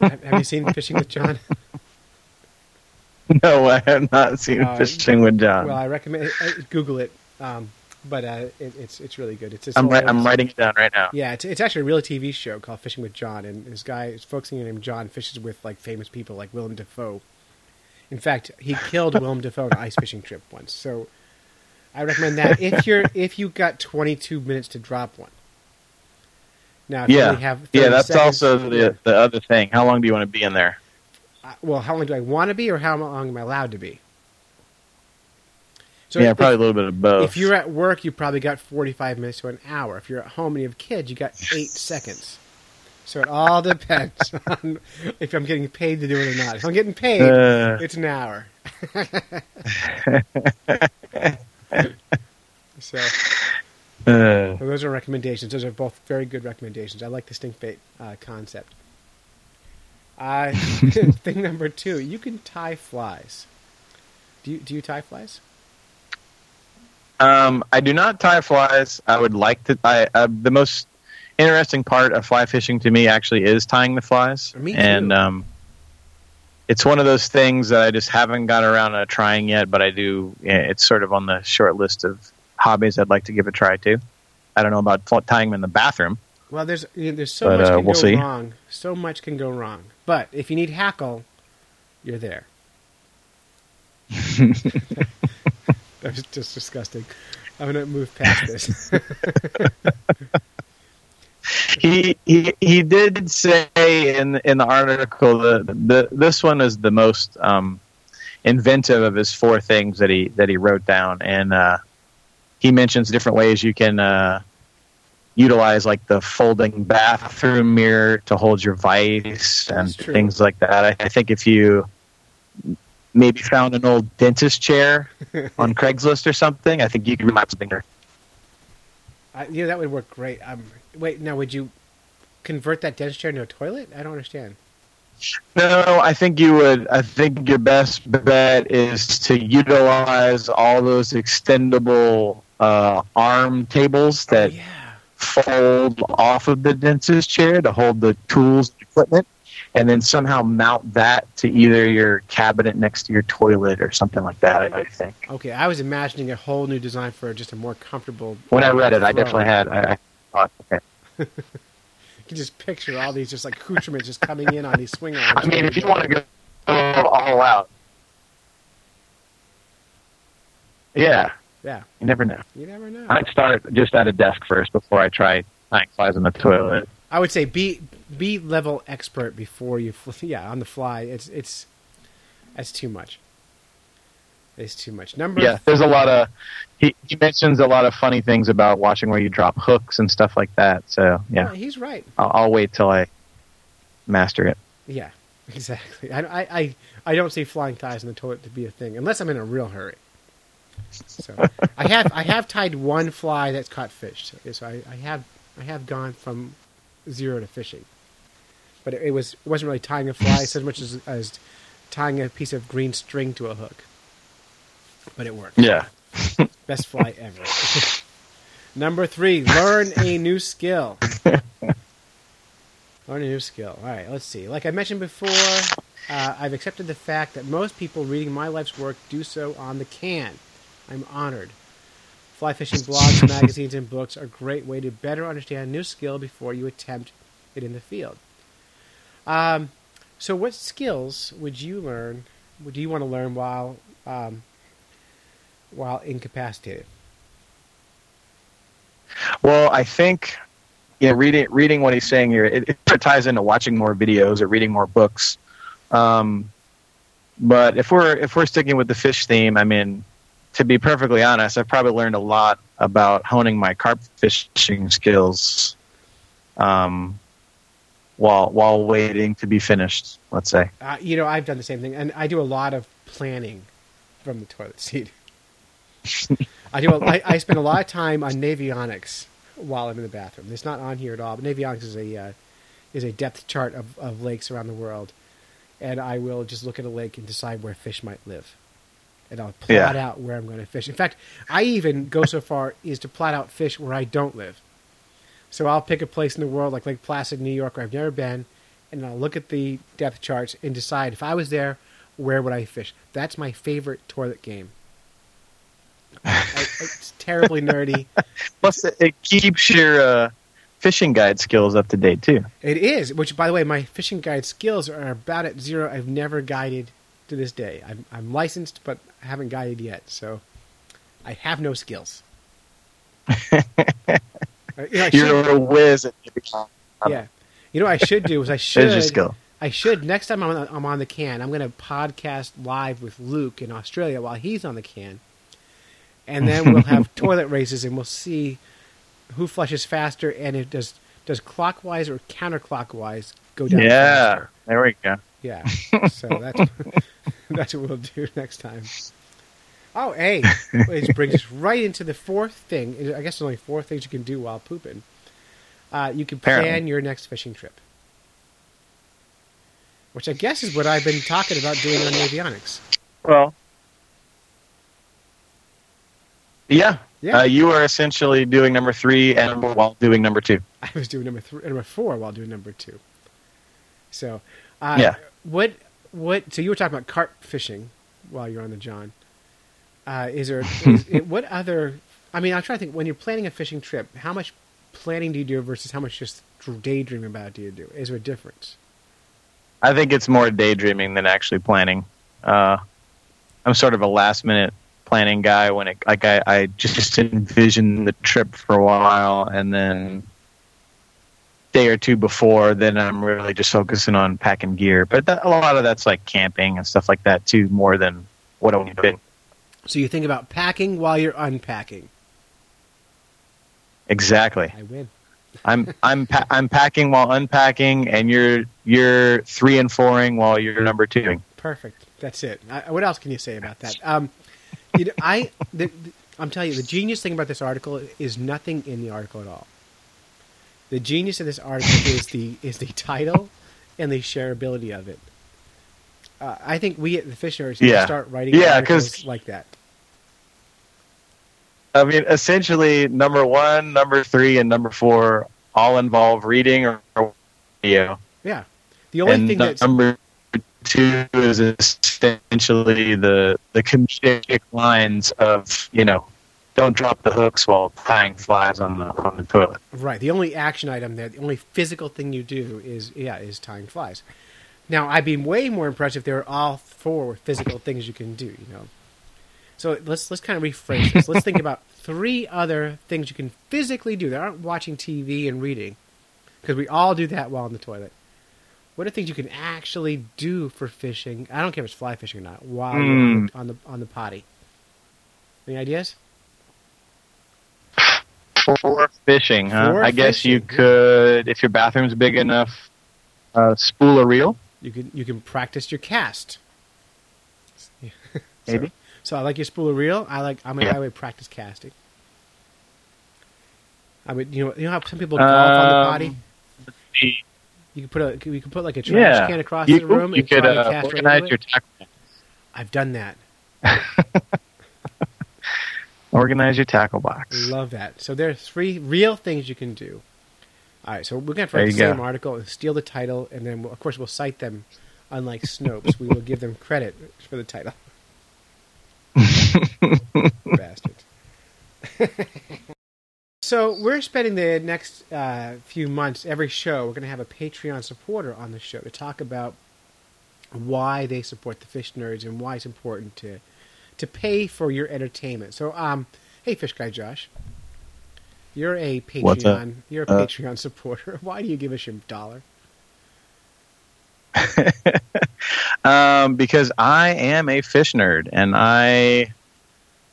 have, have you seen Fishing with John? no, I have not seen Uh, fishing with John. Well, I recommend uh, Google it. Um, but uh, it, it's it's really good. It's, it's I'm, I'm writing it down right now. Yeah, it's, it's actually a real TV show called Fishing with John, and this guy is focusing on named John fishes with like famous people like Willem Dafoe. In fact, he killed Willem Dafoe on an ice fishing trip once. So I recommend that if you're if you got 22 minutes to drop one. Now, Yeah, yeah. That's seconds- also the the other thing. How long do you want to be in there? Uh, well, how long do I want to be, or how long am I allowed to be? So yeah, if- probably a little bit of both. If you're at work, you probably got 45 minutes to an hour. If you're at home and you have kids, you got eight seconds. So it all depends on if I'm getting paid to do it or not. If I'm getting paid, Uh. it's an hour. so Uh, those are recommendations. Those are both very good recommendations. I like the stink bait uh, concept. Uh, thing number two, you can tie flies. Do you, do you tie flies? Um, I do not tie flies. I would like to. I uh, the most interesting part of fly fishing to me actually is tying the flies. Me too. And um, it's one of those things that I just haven't got around to trying yet. But I do. It's sort of on the short list of hobbies I'd like to give a try to. I don't know about tying them in the bathroom. Well, there's you know, there's so But, much uh, can we'll go see. wrong. So much can go wrong. But if you need hackle, you're there. that was just disgusting. I'm gonna move past this. he he he did say in in the article that the this one is the most um, inventive of his four things that he that he wrote down, and uh, he mentions different ways you can uh, utilize like the folding bathroom mirror to hold your vice and things like that. I, I think if you maybe found an old dentist chair on Craigslist or something, I think you could realize something there. I, yeah, that would work great. Um, wait, now would you convert that dentist chair into a toilet? I don't understand. No, I think you would. I think your best bet is to utilize all those extendable uh, arm tables that oh, yeah. fold off of the dentist chair to hold the tools and equipment, and then somehow mount that to either your cabinet next to your toilet or something like that. I think. Okay, I was imagining a whole new design for just a more comfortable. When I read it, I definitely had. I, I thought, okay. You can just picture all these just like accoutrements just coming in on these swing arms. I mean, if you want to go all out, yeah, yeah, you never know. you never know. I'd start just at a desk first before I try tying flies in the toilet. I would say be be level expert before you. Fl- yeah, on the fly, it's it's that's too much. It's too much. Number Yeah, there's a lot of. He, he mentions a lot of funny things about watching where you drop hooks and stuff like that. So Yeah, he's right. I'll, I'll wait till I master it. Yeah, exactly. I, I, I, I don't see flying ties in the toilet to be a thing unless I'm in a real hurry. So I have I have tied one fly that's caught fish. So I, I have I have gone from zero to fishing, but it, it was it wasn't really tying a fly so much as, as tying a piece of green string to a hook. But it worked. Yeah. Best fly ever. Number three, learn a new skill. learn a new skill. All right, let's see. Like I mentioned before, uh, I've accepted the fact that most people reading my life's work do so on the can. I'm honored. Fly fishing blogs, magazines, and books are a great way to better understand a new skill before you attempt it in the field. Um, so, what skills would you learn? Do you want to learn while um, while incapacitated? Well, I think you know, reading reading what he's saying here, it, it ties into watching more videos or reading more books. Um, but if we're if we're sticking with the fish theme, I mean, to be perfectly honest, I've probably learned a lot about honing my carp fishing skills um, while while waiting to be finished. Let's say. Uh, you know, I've done the same thing, and I do a lot of planning from the toilet seat. I do. A, I, I spend a lot of time on Navionics while I'm in the bathroom. It's not on here at all, but Navionics is a uh, is a depth chart of, of lakes around the world, and I will just look at a lake and decide where fish might live, and I'll plot Yeah. out where I'm going to fish. In fact, I even go so far as to plot out fish where I don't live. So I'll pick a place in the world like Lake Placid, New York, where I've never been, and I'll look at the depth charts and decide if I was there, where would I fish? That's my favorite toilet game. I, it's terribly nerdy. Plus, it, keeps your uh, fishing guide skills up to date too. It is, which by the way, my fishing guide skills are about at zero. I've never guided to this day. I'm, I'm licensed, but I haven't guided yet, so I have no skills. Uh, you know, You're should- a whiz at yeah. You know what I should do is I There's your should skill. I should next time I'm on, I'm on the can I'm going to podcast live with Luke in Australia while he's on the can, and then we'll have toilet races and we'll see who flushes faster and it does does clockwise or counterclockwise go down. Yeah, faster. there we go. Yeah. So that's that's what we'll do next time. Oh, hey, which brings us right into the fourth thing. I guess there's only four things you can do while pooping. Uh, you can plan Apparently. your next fishing trip, which I guess is what I've been talking about doing on Navionics. Well, yeah. Yeah. Uh, you are essentially doing number three and while doing number two. I was doing number three, number four while doing number two. So, uh, Yeah. What what? So you were talking about carp fishing while you're on the John. Uh, is there is, it, what other? I mean, I'm trying to think. When you're planning a fishing trip, how much planning do you do versus how much just daydreaming about it do you do? Is there a difference? I think it's more daydreaming than actually planning. Uh, I'm sort of a last minute planning guy when it like I, I just envision the trip for a while and then day or two before then I'm really just focusing on packing gear. But that, a lot of that's like camping and stuff like that too, more than what I'm doing. So you think about packing while you're unpacking. Exactly. I win. I'm I'm pa- I'm packing while unpacking, and you're you're three and fouring while you're number two. Perfect. That's it. I, what else can you say about that? Um, you know, I, the, the- I'm telling you, the genius thing about this article is nothing in the article at all. The genius of this article is the is the title and the shareability of it. Uh, I think we at the Fish Nerds need to Yeah. start writing Yeah, articles like that. I mean, essentially, number one, number three, and number four all involve reading or or video, Yeah. The only and thing that's number two is essentially the the comedic lines of you know, don't drop the hooks while tying flies on the on the toilet. Right. The only action item there, the only physical thing you do is yeah, is tying flies. Now, I'd be way more impressed if there were all four physical things you can do. You know. So let's let's kind of rephrase this. let's think about three other things you can physically do that aren't watching TV and reading, because we all do that while in the toilet. What are things you can actually do for fishing? I don't care if it's fly fishing or not. While you're on hmm. the on the potty. Any ideas? For fishing, huh? For I guess you fishing, could, if your bathroom's big enough, uh, spool a reel. You can you can practice your cast. Maybe. So, so I like your spool of reel. I like I'm a, Yeah. I would practice casting. I would you know you know how some people golf on the Um, potty. You can put a you can put like a trash Yeah, can across you, the room you and could try to uh, cast organize your tackle. I've done that. Organize your tackle box. Love that. So there are three real things you can do. All right, so we're going to write the you same article and steal the title, and then we'll, of course we'll cite them. Unlike Snopes, we will give them credit for the title. Bastards. so we're spending the next uh, few months every show. We're going to have a Patreon supporter on the show to talk about why they support the Fish Nerds and why it's important to to pay for your entertainment. So, um, hey, Fish Guy Josh, you're a? Patreon. You're a Uh, Patreon supporter. Why do you give us your dollar? um, because I am a fish nerd and I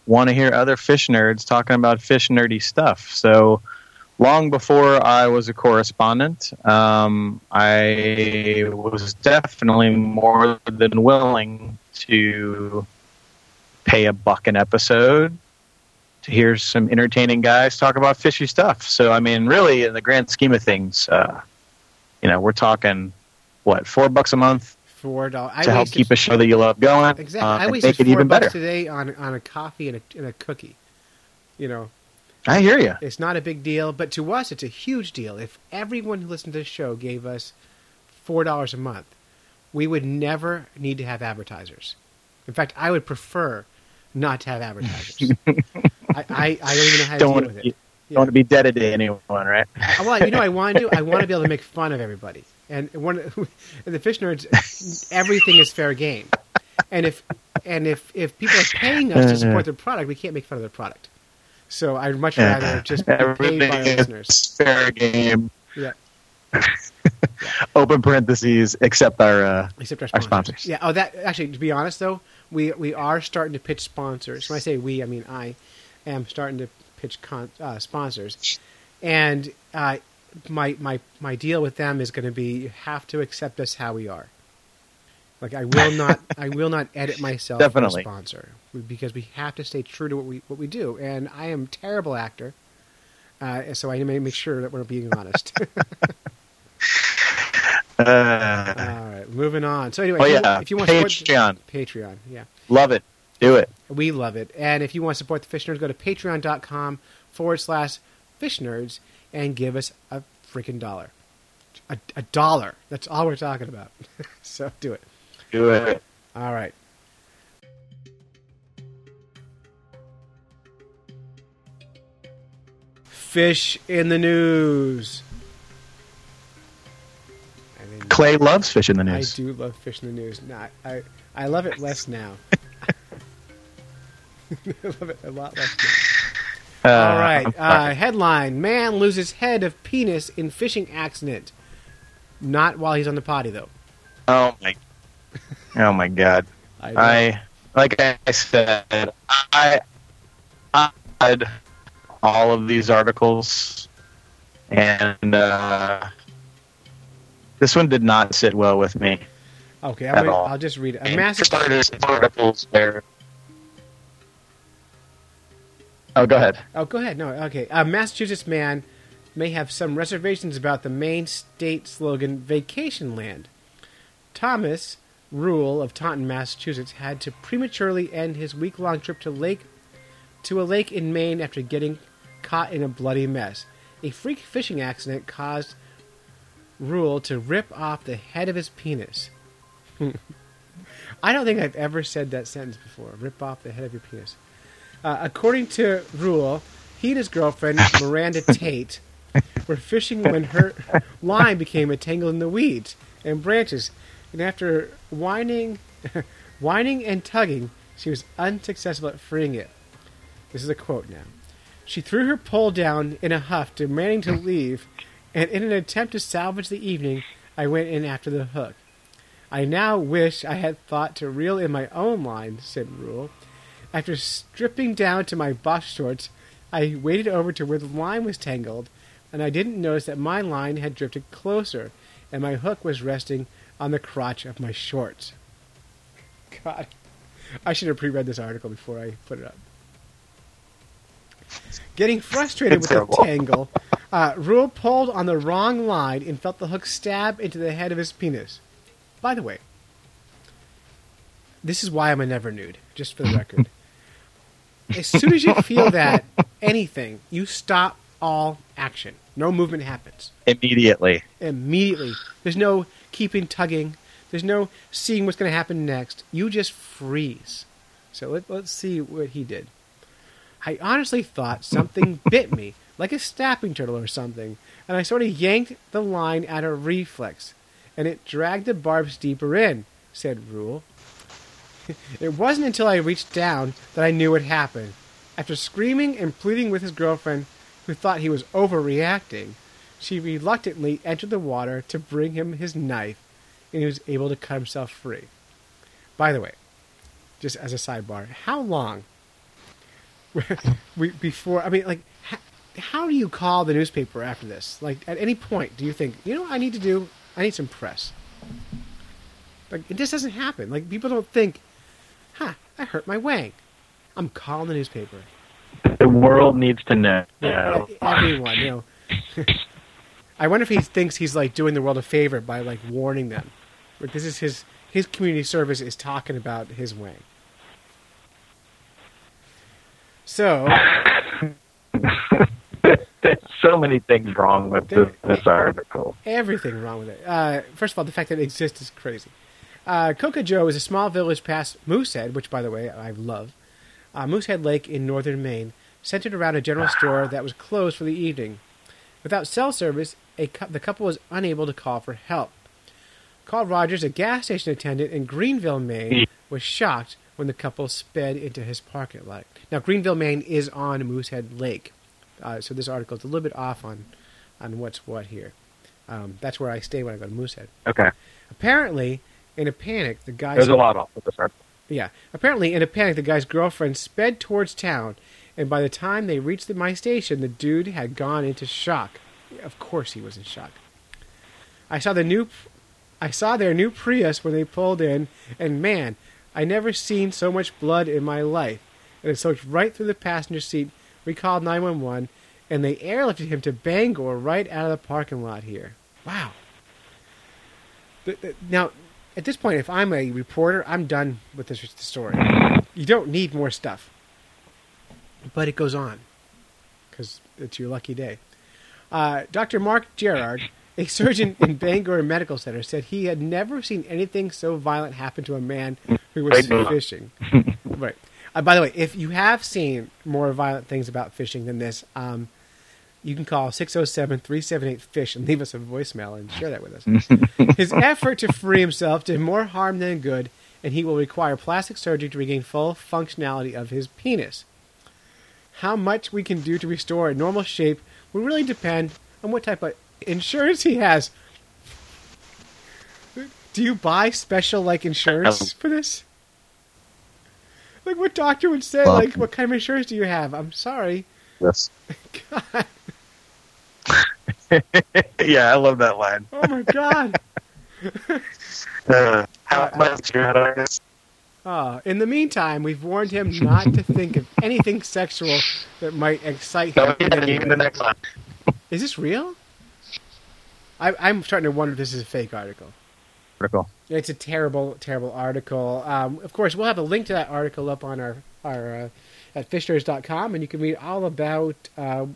want to hear other fish nerds talking about fish nerdy stuff. So long before I was a correspondent, um, I was definitely more than willing to pay a buck an episode to hear some entertaining guys talk about fishy stuff. So I mean, really, in the grand scheme of things, uh, you know, we're talking what four bucks a month Four dollars. I to help keep a show that you love going. exactly. uh, I and wasted make it four even bucks better. today on on a coffee and a, and a cookie. You know, I hear you. it's not a big deal, but to us, it's a huge deal. If everyone who listened to this show gave us four dollars a month, we would never need to have advertisers. In fact, I would prefer not to have advertisers. I, I, I don't even know how to Don't deal with it. be, don't want to be dead to anyone, right? Uh, Well, you know, I want to. I want to be able to make fun of everybody. And one, in the fish nerds, everything is fair game. And if and if if people are paying us to support their product, we can't make fun of their product. So I'd much rather just be paid by our listeners. fair game. Yeah, Open parentheses, except our. Uh, except our Our sponsors. sponsors. Yeah. Oh, that actually, to be honest though, we we are starting to pitch sponsors. When I say we, I mean I am starting to pitch con- uh, sponsors, and uh, my my my deal with them is going to be you have to accept us how we are. Like I will not I will not edit myself Definitely. for a sponsor because we have to stay true to what we what we do. And I am a terrible actor, uh, so I need to make sure that we're being honest. uh, All right, moving on. So anyway, oh if you- yeah, if you want to Patreon, Patreon, yeah. love it. Do it. We love it. And if you want to support the Fish Nerds, go to patreon.com forward slash fish nerds and give us a freaking dollar. A, a dollar. That's all we're talking about. so do it. Do it. All right. Fish in the news. Clay loves fish in the news. I do love fish in the news. No, I, I, I love it less now. I love it a lot less now. Uh, All right. Uh, headline: Man loses head of penis in fishing accident. Not while he's on the potty though. oh my. Oh my God. I. I like I said, I I read all of these articles, and uh, this one did not sit well with me. okay. I'm at gonna, all. I'll just read it. A massive. starters, articles where. Oh, go ahead. Oh, go ahead. No, okay. A Massachusetts man may have some reservations about the Maine state slogan "Vacation Land." Thomas Rule of Taunton, Massachusetts, had to prematurely end his week-long trip to lake to a lake in Maine after getting caught in a bloody mess. A freak fishing accident caused Rule to rip off the head of his penis. I don't think I've ever said that sentence before. Rip off the head of your penis. Uh, according to Rule, he and his girlfriend, Miranda Tate, were fishing when her line became entangled in the weeds and branches. And after whining, whining and tugging, she was unsuccessful at freeing it. This is a quote now. She threw her pole down in a huff, demanding to leave, and in an attempt to salvage the evening, I went in after the hook. I now wish I had thought to reel in my own line, said Rule. After stripping down to my box shorts, I waded over to where the line was tangled, and I didn't notice that my line had drifted closer, and my hook was resting on the crotch of my shorts. God, I should have pre-read this article before I put it up. Getting frustrated It's with the tangle, uh, Rule pulled on the wrong line and felt the hook stab into the head of his penis. By the way, this is why I'm a never nude, just for the record. as soon as you feel that anything, you stop all action. No movement happens Immediately. immediately. There's no keeping tugging. There's no seeing what's going to happen next. You just freeze. So let, let's see what he did. I honestly thought something bit me, like a snapping turtle or something, and I sort of yanked the line out of reflex, and it dragged the barbs deeper in, said Rule. it wasn't until I reached down that I knew what happened. After screaming and pleading with his girlfriend, who thought he was overreacting, she reluctantly entered the water to bring him his knife, and he was able to cut himself free. By the way, just as a sidebar, how long we, before? I mean, like, how, how do you call the newspaper after this? Like, at any point, do you think, you know what I need to do? I need some press. Like, it just doesn't happen. Like, people don't think, huh, I hurt my wang. I'm calling the newspaper. The world needs to know. Yeah, everyone, you know. I wonder if he thinks he's like doing the world a favor by like warning them. Like this is his his community service is talking about his way. So, There's so many things wrong with this, this article. everything wrong with it. Uh, first of all, the fact that it exists is crazy. Uh, Kokadjo is a small village past Moosehead, which, by the way, I love. Uh, Moosehead Lake in northern Maine, centered around a general store that was closed for the evening. Without cell service, a cou- the couple was unable to call for help. Carl Rogers, a gas station attendant in Greenville, Maine, was shocked when the couple sped into his parking lot. Now, Greenville, Maine is on Moosehead Lake, uh, so this article is a little bit off on, on what's what here. Um, that's where I stay when I go to Moosehead. Okay. Apparently, in a panic, the guy's There's a lot off with this article. yeah. Apparently, in a panic, the guy's girlfriend sped towards town, and by the time they reached the, my station, the dude had gone into shock. Of course, he was in shock. I saw the new, I saw their new Prius when they pulled in, and man, I never seen so much blood in my life. And it soaked right through the passenger seat. We called 911, and they airlifted him to Bangor right out of the parking lot here. Wow. Now, at this point, if I'm a reporter, I'm done with this story. You don't need more stuff. But it goes on because it's your lucky day. Uh, Dr. Mark Gerard, a surgeon in Bangor Medical Center, said he had never seen anything so violent happen to a man who was fishing. right. Uh, by the way, if you have seen more violent things about fishing than this, um, you can call 607 378 FISH and leave us a voicemail and share that with us. His effort to free himself did more harm than good, and he will require plastic surgery to regain full functionality of his penis. How much we can do to restore a normal shape will really depend on what type of insurance he has. Do you buy special like insurance for this? Like what doctor would say? Well- Like what kind of insurance do you have? I'm sorry. This. God. yeah, I love that line. Oh my god. Uh, how much you had on this? Uh, in the meantime, we've warned him not to think of anything sexual that might excite him. No, in any even way. the next one. Is this real? I, I'm starting to wonder if this is a fake article. Article. It's a terrible, terrible article. Um, of course, we'll have a link to that article up on our our uh, at fishnerds.com, and you can read all about uh,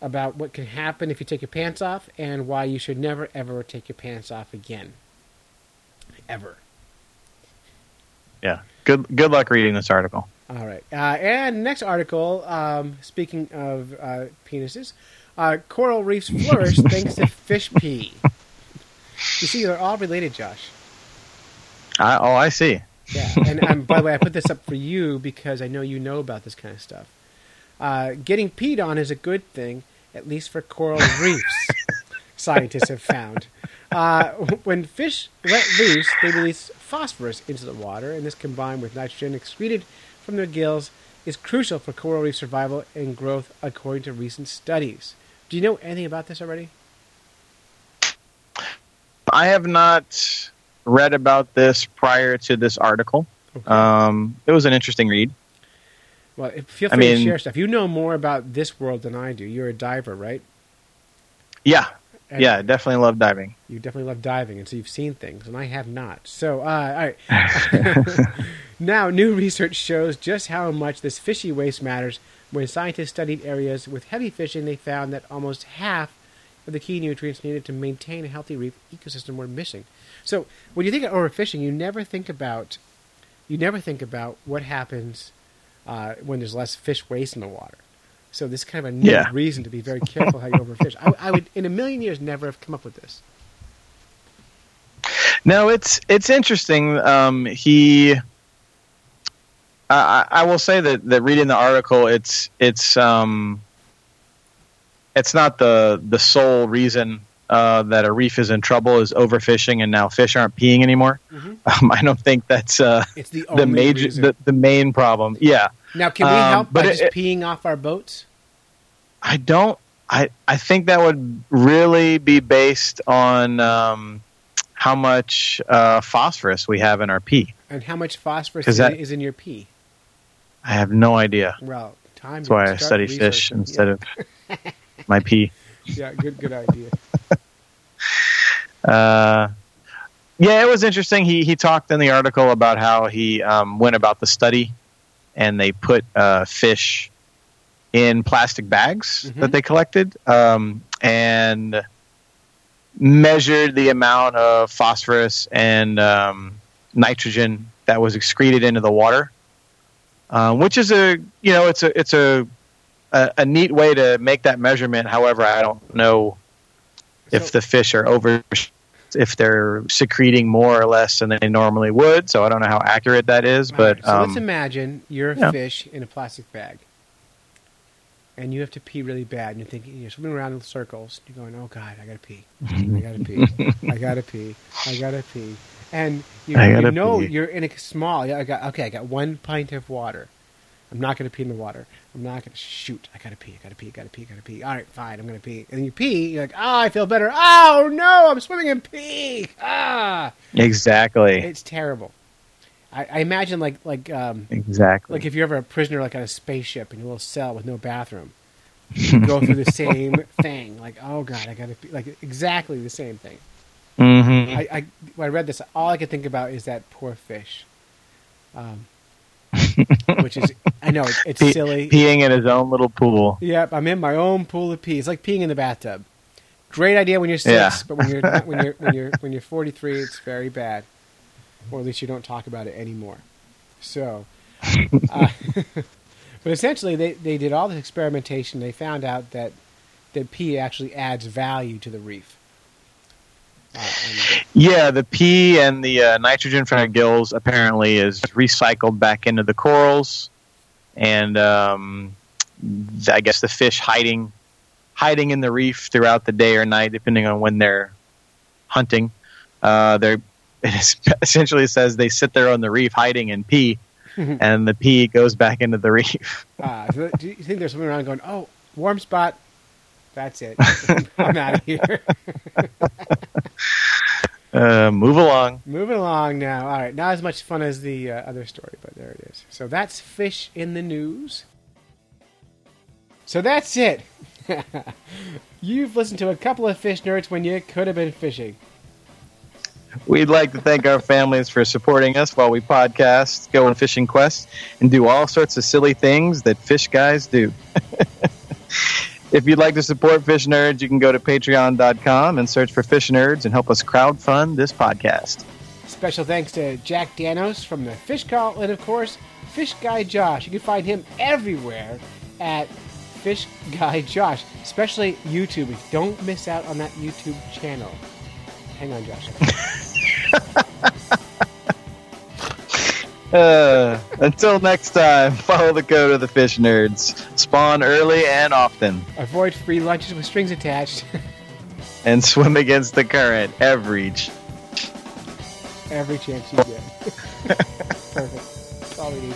about what can happen if you take your pants off and why you should never ever take your pants off again. Ever. Yeah. Good. Good luck reading this article. All right. Uh, and next article, um, speaking of uh, penises, uh, coral reefs flourish thanks to fish pee. You see, they're all related, Josh. I, oh, I see. Yeah. And um, by the way, I put this up for you because I know you know about this kind of stuff. Uh, getting peed on is a good thing, at least for coral reefs, scientists have found. Uh, when fish let loose, they release phosphorus into the water, and this combined with nitrogen excreted from their gills is crucial for coral reef survival and growth, according to recent studies. Do you know anything about this already? I have not read about this prior to this article. Um, it was an interesting read. Well, if- feel I free to share stuff. You know more about this world than I do. You're a diver, right? Yeah. And Yeah. Definitely love diving. You definitely love diving, and so you've seen things, and I have not. So, uh, all right. now, new research shows just how much this fishy waste matters. When scientists studied areas with heavy fishing, they found that almost half of the key nutrients needed to maintain a healthy reef ecosystem were missing. So, when you think of overfishing, you never think about you never think about what happens uh, when there's less fish waste in the water. So, this is kind of a neat Yeah. reason to be very careful how you overfish. I, I would, in a million years, never have come up with this. No, it's it's interesting. Um, he, I, I will say that, that reading the article, it's it's um, it's not the the sole reason uh, that a reef is in trouble is overfishing and now fish aren't peeing anymore. Mhm. Um, I don't think that's uh, It's the the major the, the main problem. Yeah, now, can we um, help by but just it- peeing off our boats? I don't. I I think that would really be based on um, how much uh, phosphorus we have in our pee. And how much phosphorus is, that- is in your pee? I have no idea. Well, time. That's why I study fish instead of my pee. Yeah, yeah good, good idea. Uh, Yeah, it was interesting. He he talked in the article about how he um, went about the study, and they put uh, fish in plastic bags Mhm. that they collected, um, and measured the amount of phosphorus and um, nitrogen that was excreted into the water, uh, which is a you know it's a it's a, a a neat way to make that measurement. However, I don't know if So- the fish are over if they're secreting more or less than they normally would. So I don't know how accurate that is, but right, so um, let's imagine you're a yeah. fish in a plastic bag, and you have to pee really bad, and you're thinking you're swimming around in circles. You're going, "Oh God, I gotta pee, I gotta pee, I gotta pee, I gotta pee," and you, you know pee. you're in a small. yeah, I got okay. I got one pint of water. I'm not gonna pee in the water. I'm not gonna shoot. I gotta pee. I gotta pee. I gotta pee. I gotta pee. All right, fine. I'm gonna pee. And you pee. You're like, oh, I feel better. Oh no, I'm swimming in pee. Ah, exactly, it's terrible. I, I imagine like like um, exactly. like if you're ever a prisoner like on a spaceship in a little cell with no bathroom, you go through the same thing. Like, oh god, I gotta pee. like exactly the same thing. Hmm I, I when I read this, all I could think about is that poor fish. Um, which is I know it's, it's Pe- silly. peeing in his own little pool. Yep, I'm in my own pool of pee. It's like peeing in the bathtub. Great idea when you're six, Yeah. but when you're when you're when you're when you're 43, it's very bad. Or at least you don't talk about it anymore. So, uh, but essentially, they they did all this experimentation. They found out that that pee actually adds value to the reef. Yeah, the pee and the uh, nitrogen from the gills apparently is recycled back into the corals, and um, I guess the fish hiding hiding in the reef throughout the day or night, depending on when they're hunting. Uh, they're it is- essentially says they sit there on the reef hiding and pee, and the pee goes back into the reef. Uh, do you think there's someone around going, "Oh, warm spot"? That's it. I'm out of here. Uh, move along. Moving along now. All right, not as much fun as the uh, other story, but there it is. So that's fish in the news. So that's it. You've listened to a couple of fish nerds when you could have been fishing. We'd like to thank our families for supporting us while we podcast, go on fishing quests, and do all sorts of silly things that fish guys do. If you'd like to support Fish Nerds, you can go to patreon.com and search for Fish Nerds and help us crowdfund this podcast. Special thanks to Jack Danos from the Fish Call, and of course, Fish Guy Josh. You can find him everywhere at Fish Guy Josh, especially YouTube. Don't miss out on that YouTube channel. Hang on, Josh. Uh, until next time, follow the code of the Fish Nerds. Spawn early and often, Avoid free lunches with strings attached. and swim against the current every ch- every chance you get. Perfect. That's all we need.